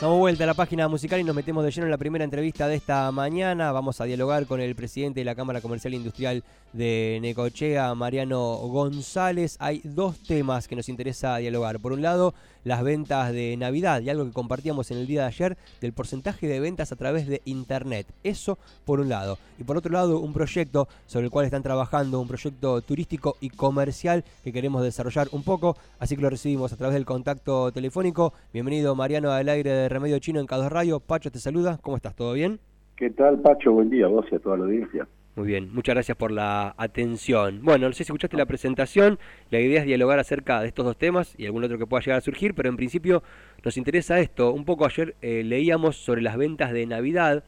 Damos vuelta a la página musical y nos metemos de lleno en la primera entrevista de esta mañana. Vamos a dialogar con el presidente de la Cámara Comercial e Industrial de Necochea, Mariano González. Hay dos temas que nos interesa dialogar. Por un lado, las ventas de Navidad y algo que compartíamos en el día de ayer del porcentaje de ventas a través de Internet. Eso por un lado. Y por otro lado, un proyecto sobre el cual están trabajando, un proyecto turístico y comercial que queremos desarrollar un poco. Así que lo recibimos a través del contacto telefónico. Bienvenido Mariano al aire de Remedio Chino en Cados Radio. Pacho te saluda, ¿cómo estás? ¿Todo bien? ¿Qué tal, Pacho? Buen día a vos y a toda la audiencia. Muy bien, muchas gracias por la atención. Bueno, no sé si escuchaste la presentación, la idea es dialogar acerca de estos dos temas y algún otro que pueda llegar a surgir, pero en principio nos interesa esto. Un poco ayer eh, leíamos sobre las ventas de Navidad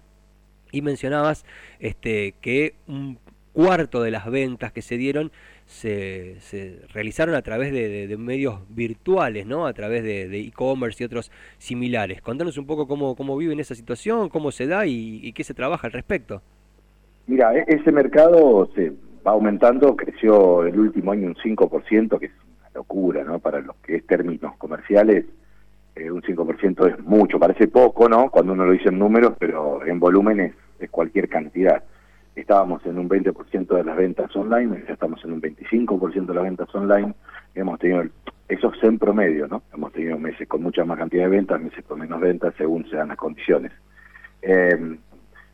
y mencionabas este, que un cuarto de las ventas que se dieron se, realizaron a través de, medios virtuales, ¿no? A través de e-commerce y otros similares. Contanos un poco cómo, cómo viven esa situación, cómo se da y, qué se trabaja al respecto. Mira, e-, ese mercado se va aumentando, creció el último año un 5%, que es una locura, ¿no? Para los que es términos comerciales, eh, un 5% es mucho, parece poco, ¿no? Cuando uno lo dice en números, pero en volúmenes es cualquier cantidad estábamos en un 20% de las ventas online, ya estamos en un 25% de las ventas online, hemos tenido, eso es en promedio, ¿no? Hemos tenido meses con mucha más cantidad de ventas, meses con menos ventas, según sean las condiciones. Eh,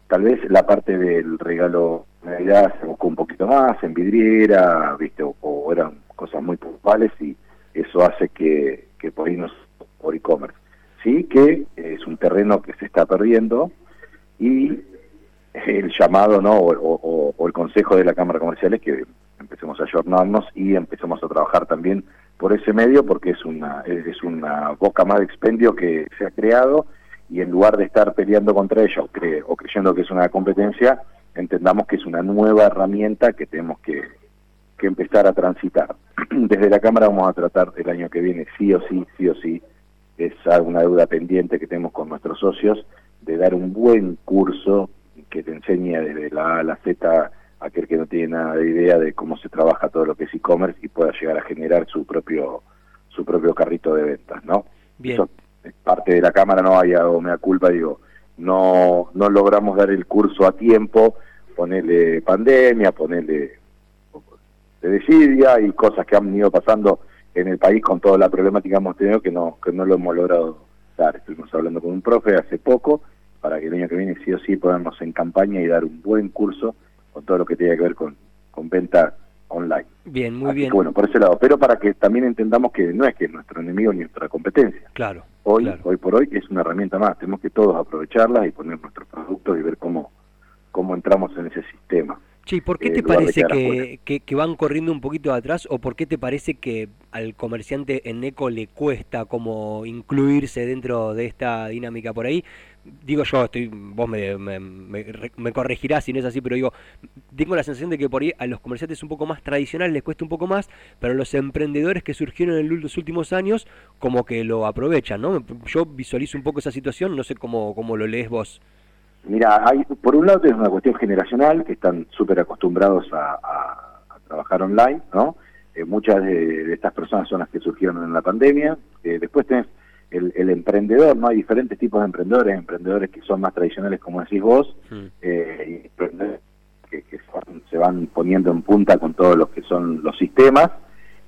tal vez la parte del regalo de Navidad se buscó un poquito más, en vidriera, ¿viste? O, eran cosas muy puntuales y eso hace que, que por ahí por e-commerce. Sí que es un terreno que se está perdiendo y el llamado no o, el consejo de la Cámara Comercial es que empecemos a ayornarnos y empecemos a trabajar también por ese medio porque es una es una boca más de expendio que se ha creado y en lugar de estar peleando contra ella o, o creyendo que es una competencia entendamos que es una nueva herramienta que tenemos que, que empezar a transitar. Desde la Cámara vamos a tratar el año que viene sí o sí sí o sí es una deuda pendiente que tenemos con nuestros socios de dar un buen curso que te enseñe desde la A a la Z aquel que no tiene nada de idea de cómo se trabaja todo lo que es e-commerce y pueda llegar a generar su propio su propio carrito de ventas, ¿no? Bien. Eso es parte de la cámara, no hay algo me da culpa, digo, no no logramos dar el curso a tiempo, ponerle pandemia, ponerle de desidia y cosas que han ido pasando en el país con toda la problemática que hemos tenido que no que no lo hemos logrado dar. Estuvimos hablando con un profe hace poco para que el año que viene sí o sí podamos en campaña y dar un buen curso con todo lo que tiene que ver con, con venta online. Bien, muy bien. bueno, por ese lado, pero para que también entendamos que no es que es nuestro enemigo ni nuestra competencia. Claro. Hoy, hoy por hoy es una herramienta más, tenemos que todos aprovecharla y poner nuestros productos y ver cómo, cómo entramos en ese sistema. Sí, ¿por qué te parece que, que, van corriendo un poquito atrás o por qué te parece que al comerciante en eco le cuesta como incluirse dentro de esta dinámica por ahí? Digo yo, estoy, vos me, me, corregirás si no es así, pero digo, tengo la sensación de que por ahí a los comerciantes un poco más tradicionales les cuesta un poco más, pero los emprendedores que surgieron en los últimos años como que lo aprovechan, ¿no? Yo visualizo un poco esa situación, no sé cómo, cómo lo lees vos. Mira, hay, por un lado es una cuestión generacional, que están súper acostumbrados a, trabajar online, ¿no? Eh, muchas de, estas personas son las que surgieron en la pandemia. Eh, después tenés el, emprendedor, ¿no? Hay diferentes tipos de emprendedores, emprendedores que son más tradicionales, como decís vos, hmm. eh, y emprendedores que, se van poniendo en punta con todos los que son los sistemas.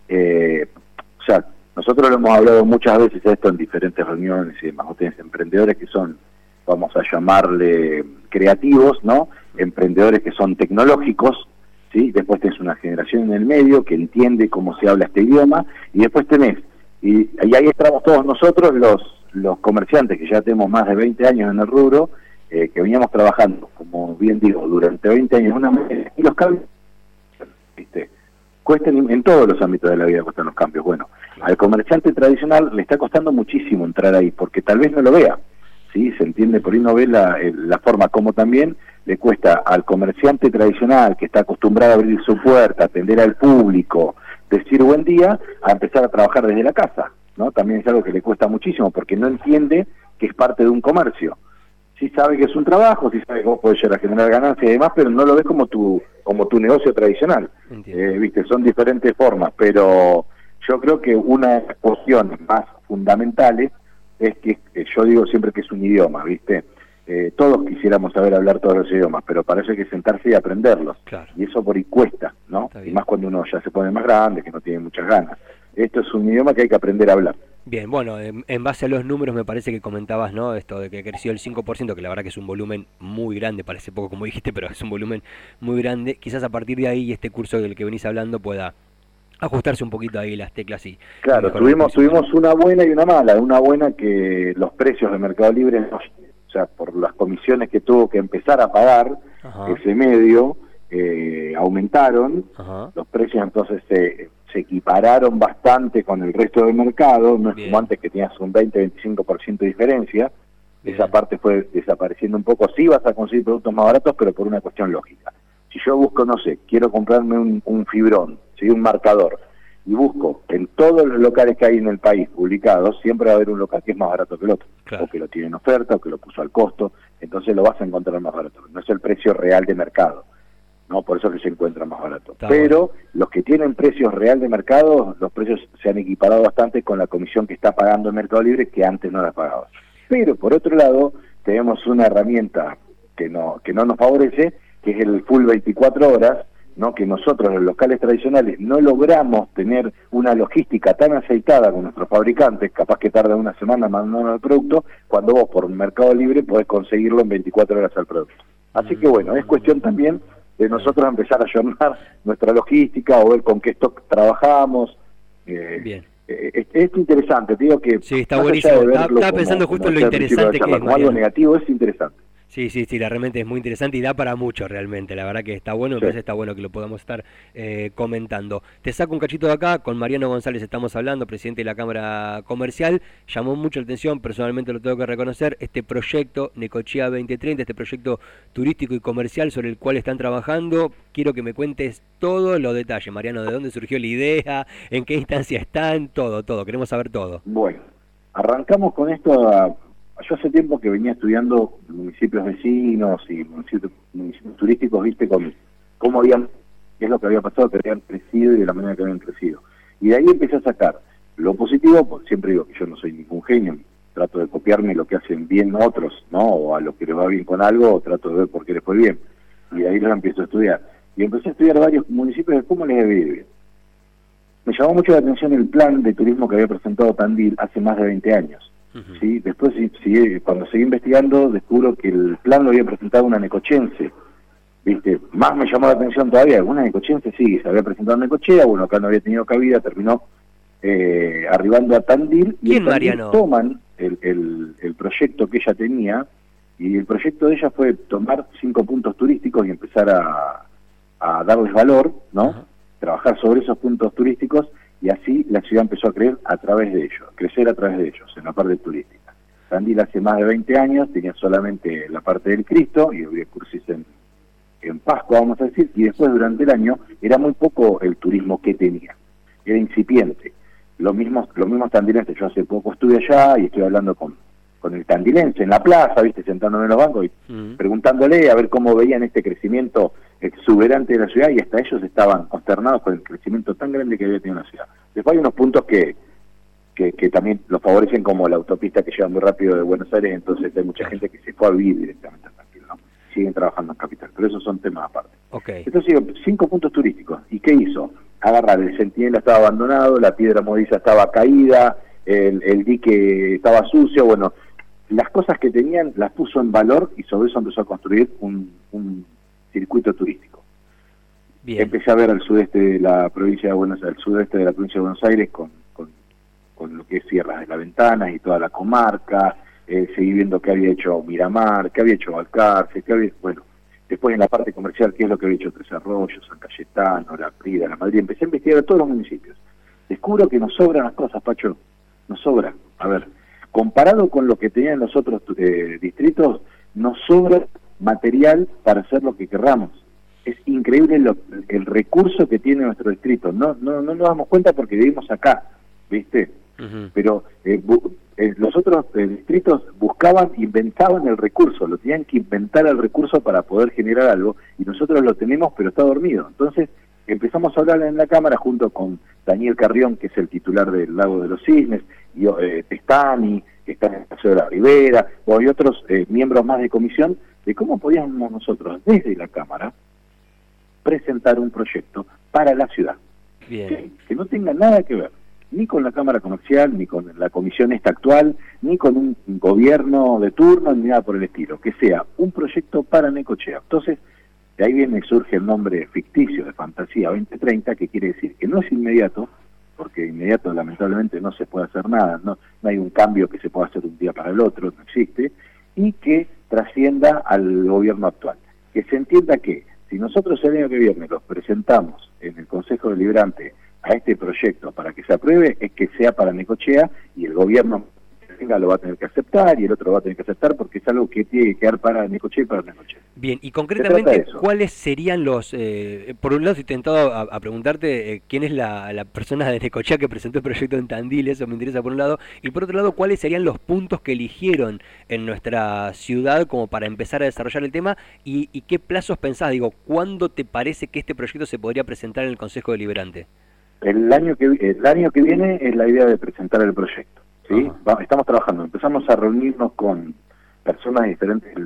o sea, nosotros lo hemos hablado muchas veces esto en diferentes reuniones y demás. Vos tenés emprendedores que son vamos a llamarle creativos, ¿no? Emprendedores que son tecnológicos, ¿sí? Después tenés una generación en el medio que entiende cómo se habla este idioma y después tenés, y, ahí estamos todos nosotros, los, los comerciantes que ya tenemos más de 20 años en el rubro, eh, que veníamos trabajando, como bien digo, durante 20 años una y los cambios, ¿viste? Cuesten en todos los ámbitos de la vida cuestan los cambios. Bueno, al comerciante tradicional le está costando muchísimo entrar ahí, porque tal vez no lo vea. ¿Sí? Se entiende, por ahí no ve la, la forma como también le cuesta al comerciante tradicional que está acostumbrado a abrir su puerta, atender al público, decir buen día, a empezar a trabajar desde la casa, ¿no? También es algo que le cuesta muchísimo porque no entiende que es parte de un comercio. Sí sabe que es un trabajo, sí sabe que vos podés llegar a generar ganancias y demás, pero no lo ves como tu, como tu negocio tradicional. Eh, viste, son diferentes formas, pero yo creo que una de las cuestiones más fundamentales es que yo digo siempre que es un idioma, ¿viste? Eh, todos quisiéramos saber hablar todos los idiomas, pero para eso hay que sentarse y aprenderlos. Y eso por ahí cuesta, ¿no? Y más cuando uno ya se pone más grande, que no tiene muchas ganas. Esto es un idioma que hay que aprender a hablar. Bien, bueno, en, base a los números me parece que comentabas, ¿no? Esto de que creció el 5%, que la verdad que es un volumen muy grande, parece poco como dijiste, pero es un volumen muy grande. Quizás a partir de ahí este curso del que venís hablando pueda ajustarse un poquito ahí las teclas y... Claro, tuvimos, tuvimos una buena y una mala. Una buena que los precios de Mercado Libre, o sea, por las comisiones que tuvo que empezar a pagar ese medio, eh, aumentaron, los precios entonces se, se equipararon bastante con el resto del mercado, no es como antes que tenías un 20-25% de diferencia, esa parte fue desapareciendo un poco, sí vas a conseguir productos más baratos, pero por una cuestión lógica. Si yo busco, no sé, quiero comprarme un, un fibrón, ¿sí? un marcador, y busco en todos los locales que hay en el país publicados, siempre va a haber un local que es más barato que el otro, o que lo tiene en oferta, o que lo puso al costo, entonces lo vas a encontrar más barato. No es el precio real de mercado. ¿no? Por eso que se encuentra más barato. Pero los que tienen precios real de mercado, los precios se han equiparado bastante con la comisión que está pagando el Mercado Libre que antes no la pagaba. Pero por otro lado, tenemos una herramienta que no, que no nos favorece, que es el full 24 horas, ¿no? que nosotros los locales tradicionales no logramos tener una logística tan aceitada con nuestros fabricantes, capaz que tarda una semana mandando el producto, cuando vos por Mercado Libre podés conseguirlo en 24 horas al producto. Así que bueno, es cuestión también de nosotros empezar a ayornar nuestra logística o ver con qué stock trabajamos. Eh, Bien. Eh, es, interesante, te digo que... Sí, está buenísimo. Estaba pensando justo en lo interesante que es. algo negativo es interesante. Sí, sí, sí, la realmente es muy interesante y da para mucho realmente. La verdad que está bueno, me parece está bueno que lo podamos estar eh, comentando. Te saco un cachito de acá, con Mariano González estamos hablando, presidente de la Cámara Comercial. Llamó mucho la atención, personalmente lo tengo que reconocer, este proyecto Necochea 2030, este proyecto turístico y comercial sobre el cual están trabajando. Quiero que me cuentes todos los detalles, Mariano, de dónde surgió la idea, en qué instancia están, todo, todo. Queremos saber todo. Bueno, arrancamos con esto a yo hace tiempo que venía estudiando municipios vecinos y municipios, turísticos, viste, con cómo habían, qué es lo que había pasado, que habían crecido y de la manera que habían crecido. Y de ahí empecé a sacar lo positivo, porque siempre digo que yo no soy ningún genio, trato de copiarme lo que hacen bien otros, ¿no? O a lo que les va bien con algo, trato de ver por qué les fue bien. Y de ahí lo empiezo a estudiar. Y empecé a estudiar varios municipios de cómo les debe bien. Me llamó mucho la atención el plan de turismo que había presentado Tandil hace más de 20 años ¿sí? Después, cuando seguí investigando, descubro que el plan lo había presentado una necochense. ¿Viste? Más me llamó la atención todavía, una necochense sí, se había presentado en Necochea, bueno, acá no había tenido cabida, terminó eh, arribando a Tandil y toman el, el, proyecto que ella tenía y el proyecto de ella fue tomar cinco puntos turísticos y empezar a, a darles valor, ¿no? Trabajar sobre esos puntos turísticos y así la ciudad empezó a creer a través de ellos, crecer a través de ellos, en la parte turística. Tandil hace más de 20 años tenía solamente la parte del Cristo y había cursis en, en Pascua, vamos a decir, y después durante el año era muy poco el turismo que tenía, era incipiente. Lo mismo, lo mismo tandilenses, yo hace poco estuve allá y estoy hablando con, con el tandilense en la plaza, viste, sentándome en los bancos y preguntándole a ver cómo veían este crecimiento exuberante de la ciudad y hasta ellos estaban consternados por el crecimiento tan grande que había tenido la ciudad. Después hay unos puntos que, que, también los favorecen como la autopista que lleva muy rápido de Buenos Aires, entonces hay mucha gente que se fue a vivir directamente a Capital, ¿no? Siguen trabajando en Capital, pero esos son temas aparte. Okay. Entonces, cinco puntos turísticos. ¿Y qué hizo? Agarrar, el centinela estaba abandonado, la piedra modiza estaba caída, el, el dique estaba sucio, bueno, las cosas que tenían las puso en valor y sobre eso empezó a construir un, un circuito turístico. Empecé a ver al sudeste de la provincia de Buenos Aires, al sudeste de la provincia de Buenos Aires con, con, lo que es Sierras de la Ventana y toda la comarca, eh, seguí viendo qué había hecho Miramar, qué había hecho Balcarce, qué había, bueno, después en la parte comercial, qué es lo que había hecho Tres Arroyos, San Cayetano, La Prida, La Madrid, empecé a investigar a todos los municipios. Descubro que nos sobran las cosas, Pacho, nos sobra. A ver, comparado con lo que tenían los otros eh, distritos, nos sobra material para hacer lo que querramos. Es increíble el recurso que tiene nuestro distrito. No, no, no nos damos cuenta porque vivimos acá, ¿viste? Pero eh, eh, los otros eh, distritos buscaban, inventaban el recurso, lo tenían que inventar el recurso para poder generar algo y nosotros lo tenemos pero está dormido. Entonces empezamos a hablar en la Cámara junto con Daniel Carrión, que es el titular del Lago de los Cisnes, y Testani, que están en el Paseo de la Ribera, o hay otros eh, miembros más de comisión, de cómo podíamos nosotros, desde la Cámara, presentar un proyecto para la ciudad. Que, no tenga nada que ver ni con la Cámara Comercial, ni con la comisión esta actual, ni con un gobierno de turno, ni nada por el estilo. Que sea un proyecto para Necochea. Entonces, de ahí viene surge el nombre ficticio de Fantasía 2030, que quiere decir que no es inmediato, porque inmediato lamentablemente no se puede hacer nada, no, no hay un cambio que se pueda hacer un día para el otro, no existe, y que trascienda al gobierno actual. Que se entienda que si nosotros el año que viene los presentamos en el Consejo Deliberante a este proyecto para que se apruebe, es que sea para Necochea y el gobierno lo va a tener que aceptar y el otro lo va a tener que aceptar porque es algo que tiene que quedar para Necochea y para Necochea. Bien, y concretamente, ¿cuáles serían los... Eh, por un lado, he intentado a, preguntarte eh, quién es la, persona de Necochea que presentó el proyecto en Tandil, eso me interesa por un lado, y por otro lado, ¿cuáles serían los puntos que eligieron en nuestra ciudad como para empezar a desarrollar el tema y, qué plazos pensás? Digo, ¿cuándo te parece que este proyecto se podría presentar en el Consejo Deliberante? El año que, el año que viene es la idea de presentar el proyecto. ¿Sí? estamos trabajando, empezamos a reunirnos con personas de diferentes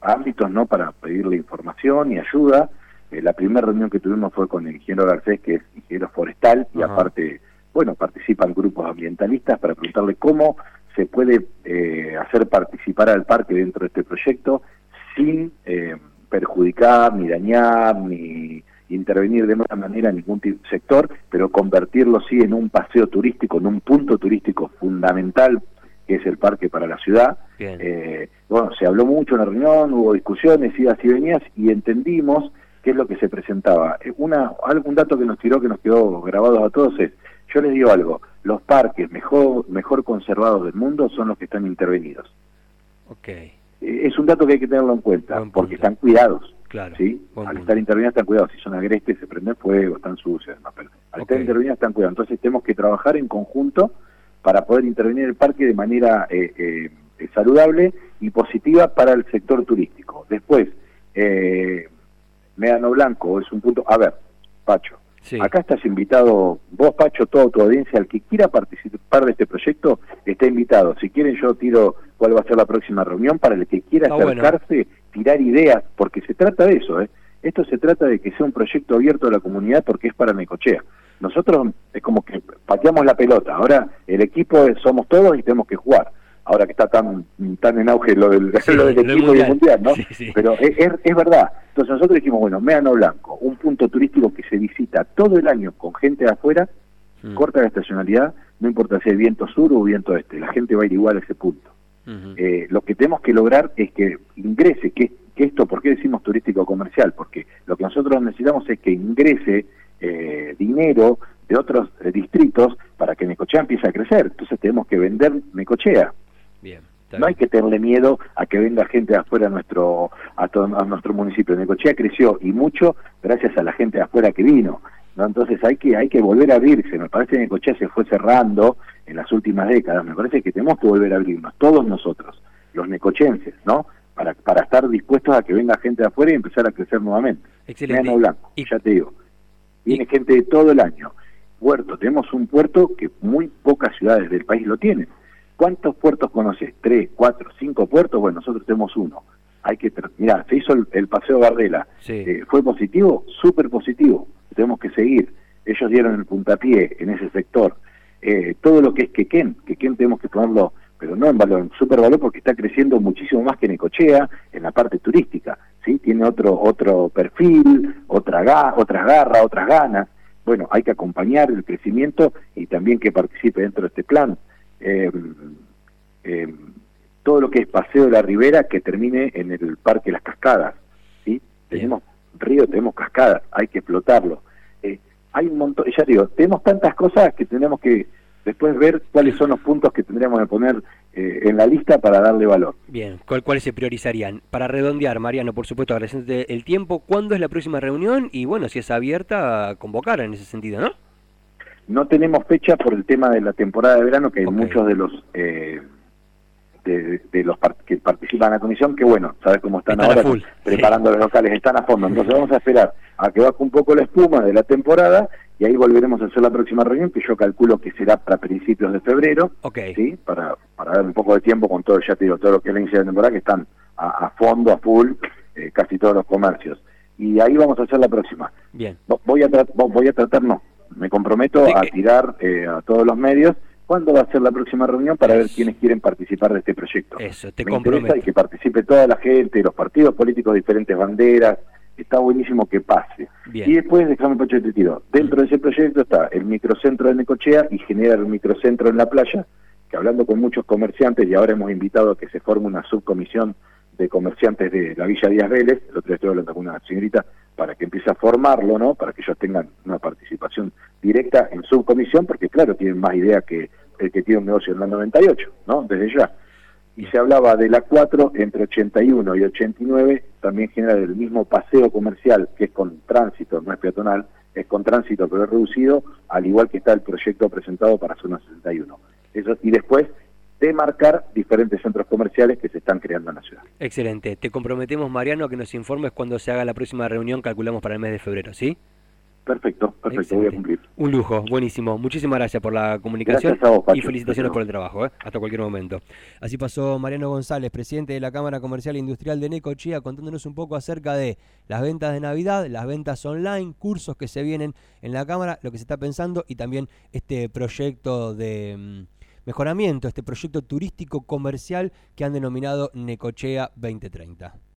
ámbitos no para pedirle información y ayuda. Eh, la primera reunión que tuvimos fue con el ingeniero Garcés, que es ingeniero forestal, y aparte, bueno, participan grupos ambientalistas para preguntarle cómo se puede eh, hacer participar al parque dentro de este proyecto sin eh, perjudicar, ni dañar, ni intervenir de otra manera en ningún sector, pero convertirlo sí en un paseo turístico, en un punto turístico fundamental que es el parque para la ciudad. Eh, bueno, se habló mucho en la reunión, hubo discusiones, idas y venías, y entendimos qué es lo que se presentaba. Eh, una, algún dato que nos tiró, que nos quedó grabado a todos es, yo les digo algo, los parques mejor, mejor conservados del mundo son los que están intervenidos. Okay. Eh, es un dato que hay que tenerlo en cuenta, porque están cuidados. Claro. ¿sí? Al estar intervenidos están cuidados. Si son agrestes, se prende fuego, están sucios. pero al estar intervenidos están cuidados. Entonces tenemos que trabajar en conjunto para poder intervenir el parque de manera eh, eh, saludable y positiva para el sector turístico. Después, eh, Medano Blanco es un punto... A ver, Pacho, acá estás invitado, vos Pacho, toda tu audiencia, el que quiera participar de este proyecto, está invitado. Si quieren yo tiro cuál va a ser la próxima reunión para el que quiera acercarse, tirar ideas, porque se trata de eso, ¿eh? Esto se trata de que sea un proyecto abierto a la comunidad porque es para Necochea. Nosotros es como que pateamos la pelota, ahora el equipo somos todos y tenemos que jugar. Ahora que está tan tan en auge lo del, equipo y el mundial, ¿no? Pero es, es, verdad. Entonces nosotros dijimos, bueno, Meano Blanco, un punto turístico que se visita todo el año con gente de afuera, mm. corta la estacionalidad, no importa si hay viento sur o viento este, la gente va a ir igual a ese punto. Eh, lo que tenemos que lograr es que ingrese, que, que esto, ¿por qué decimos turístico comercial? Porque lo que nosotros necesitamos es que ingrese eh, dinero de otros eh, distritos para que Necochea empiece a crecer. Entonces tenemos que vender Necochea. Bien. No hay que tenerle miedo a que venga gente de afuera a nuestro a, a nuestro municipio. Necochea creció y mucho gracias a la gente de afuera que vino. ¿No? Entonces hay que hay que volver a abrirse. Me parece que Necochea se fue cerrando en las últimas décadas. Me parece que tenemos que volver a abrirnos, todos nosotros, los necochenses, ¿no? Para, para estar dispuestos a que venga gente de afuera y empezar a crecer nuevamente. Excelente. Blanco, y, ya te digo viene gente de todo el año. Puerto, tenemos un puerto que muy pocas ciudades del país lo tienen. ¿Cuántos puertos conoces? ¿Tres, cuatro, cinco puertos? Bueno, nosotros tenemos uno. Hay que, mira, se hizo el, paseo Gardela. Eh, ¿Fue positivo? Súper positivo. Tenemos que seguir. Ellos dieron el puntapié en ese sector. Eh, todo lo que es Quequén, Quequén tenemos que ponerlo, pero no en valor, en super valor porque está creciendo muchísimo más que Necochea en la parte turística. ¿sí? Tiene otro, otro perfil, otra ga otras garras, otras ganas. Bueno, hay que acompañar el crecimiento y también que participe dentro de este plan. Em, todo lo que es Paseo de la Ribera que termine en el Parque Las Cascadas. ¿sí? Tenemos río, tenemos cascadas, hay que explotarlo. Eh, hay un montón, ya digo, tenemos tantas cosas que tenemos que después ver cuáles son los puntos que tendríamos que poner eh, en la lista para darle valor. Bien, ¿cuáles se priorizarían? Para redondear, Mariano, por supuesto, agradeciéndote el tiempo, ¿cuándo es la próxima reunión? Y bueno, si es abierta, convocar en ese sentido, ¿no? No tenemos fecha por el tema de la temporada de verano, que hay muchos de los... Eh, de, los que participan en la comisión, que bueno, sabes cómo están, ahora preparando los locales, están a fondo. Entonces vamos a esperar a que baje un poco la espuma de la temporada y ahí volveremos a hacer la próxima reunión, que yo calculo que será para principios de febrero, okay. ¿sí? para, para dar un poco de tiempo con todo, ya te digo, todo lo que es la inicio de temporada, que están a, fondo, a full, eh, casi todos los comercios. Y ahí vamos a hacer la próxima. Bien. Voy a, voy a tratar, no, me comprometo a tirar eh, a todos los medios cuándo va a ser la próxima reunión para ver quiénes quieren participar de este proyecto. Eso, te me interesa y que participe toda la gente, los partidos políticos, diferentes banderas, está buenísimo que pase. Y después, déjame Pacho te tiro, dentro de ese proyecto está el microcentro de Necochea y generar un microcentro en la playa, que hablando con muchos comerciantes, y ahora hemos invitado a que se forme una subcomisión de comerciantes de la Villa Díaz Vélez, el otro día estoy hablando con una señorita, para que empiece a formarlo, ¿no? Para que ellos tengan una participación directa en subcomisión, porque claro, tienen más idea que el que tiene un negocio en la 98, ¿no? Desde ya y se hablaba de la 4 entre 81 y 89, también genera el mismo paseo comercial que es con tránsito, no es peatonal, es con tránsito pero es reducido, al igual que está el proyecto presentado para zona 61. Eso, y después demarcar diferentes centros comerciales que se están creando en la ciudad. Excelente. Te comprometemos, Mariano, a que nos informes cuando se haga la próxima reunión, calculamos para el mes de febrero, ¿sí? Perfecto, perfecto, voy a cumplir. Un lujo, buenísimo. Muchísimas gracias por la comunicación y felicitaciones por el trabajo, ¿eh? hasta cualquier momento. Así pasó Mariano González, presidente de la Cámara Comercial e Industrial de Necochea, contándonos un poco acerca de las ventas de Navidad, las ventas online, cursos que se vienen en la Cámara, lo que se está pensando y también este proyecto de mejoramiento, este proyecto turístico comercial que han denominado Necochea 2030.